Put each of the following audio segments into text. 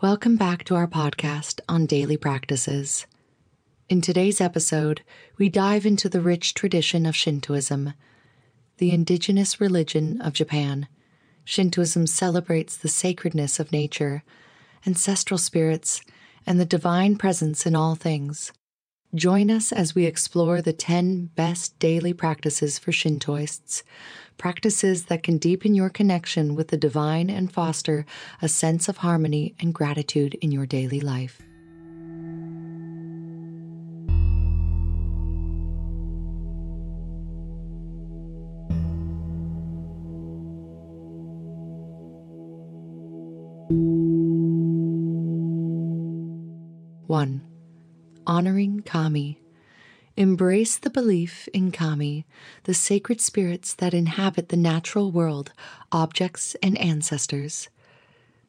Welcome back to our podcast on daily practices. In today's episode, we dive into the rich tradition of Shintoism, the indigenous religion of Japan. Shintoism celebrates the sacredness of nature, ancestral spirits, and the divine presence in all things. Join us as we explore the 10 best daily practices for Shintoists, practices that can deepen your connection with the divine and foster a sense of harmony and gratitude in your daily life. One, honoring Kami. Embrace the belief in kami, the sacred spirits that inhabit the natural world, objects, and ancestors.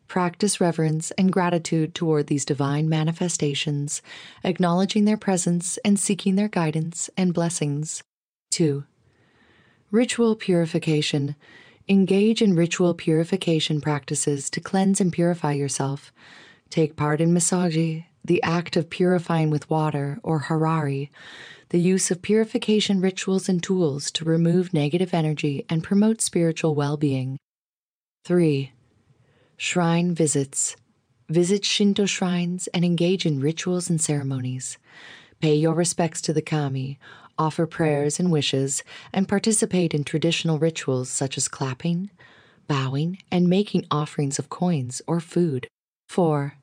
Practice reverence and gratitude toward these divine manifestations, acknowledging their presence and seeking their guidance and blessings. 2. Ritual purification. Engage in ritual purification practices to cleanse and purify yourself. Take part in misogi, the act of purifying with water, or harai, the use of purification rituals and tools to remove negative energy and promote spiritual well being. 3. Shrine visits. Visit Shinto shrines and engage in rituals and ceremonies. Pay your respects to the kami, offer prayers and wishes, and participate in traditional rituals such as clapping, bowing, and making offerings of coins or food. 4.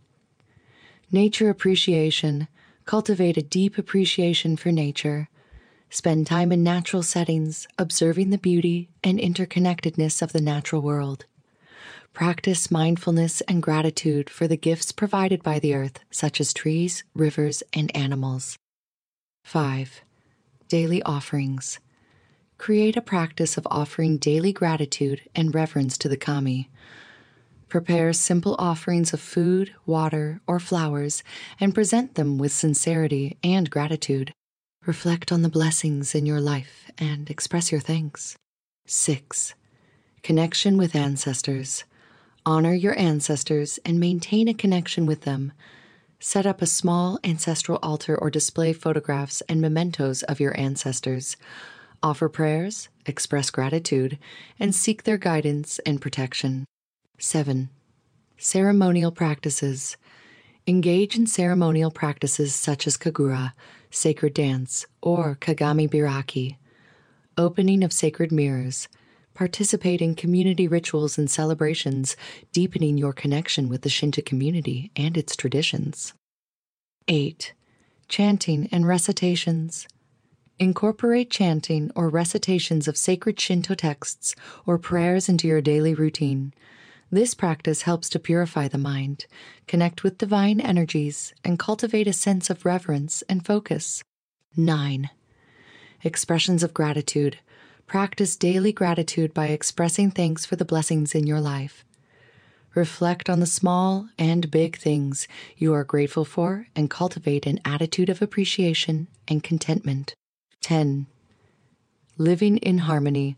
Nature appreciation. Cultivate a deep appreciation for nature. Spend time in natural settings, observing the beauty and interconnectedness of the natural world. Practice mindfulness and gratitude for the gifts provided by the earth, such as trees, rivers, and animals. 5. Daily offerings. Create a practice of offering daily gratitude and reverence to the kami. Prepare simple offerings of food, water, or flowers and present them with sincerity and gratitude. Reflect on the blessings in your life and express your thanks. 6. Connection with ancestors. Honor your ancestors and maintain a connection with them. Set up a small ancestral altar or display photographs and mementos of your ancestors. Offer prayers, express gratitude, and seek their guidance and protection. 7. Ceremonial practices. Engage in ceremonial practices such as kagura, sacred dance, or kagami biraki, opening of sacred mirrors. Participate in community rituals and celebrations, deepening your connection with the Shinto community and its traditions. 8. Chanting and recitations. Incorporate chanting or recitations of sacred Shinto texts or prayers into your daily routine. This practice helps to purify the mind, connect with divine energies, and cultivate a sense of reverence and focus. 9. Expressions of gratitude. Practice daily gratitude by expressing thanks for the blessings in your life. Reflect on the small and big things you are grateful for and cultivate an attitude of appreciation and contentment. 10. Living in harmony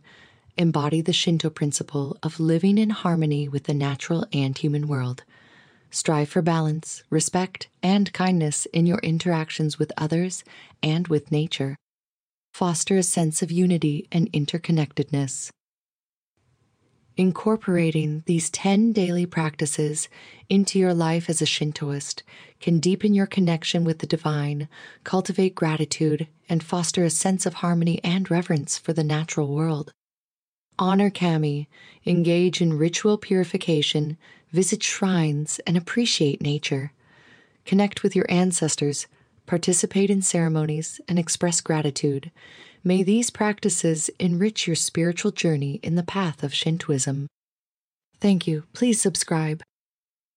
embody the Shinto principle of living in harmony with the natural and human world. Strive for balance, respect, and kindness in your interactions with others and with nature. Foster a sense of unity and interconnectedness. Incorporating these 10 daily practices into your life as a Shintoist can deepen your connection with the divine, cultivate gratitude, and foster a sense of harmony and reverence for the natural world honor kami, engage in ritual purification, visit shrines, and appreciate nature. Connect with your ancestors, participate in ceremonies, and express gratitude. May these practices enrich your spiritual journey in the path of Shintoism. Thank you. Please subscribe.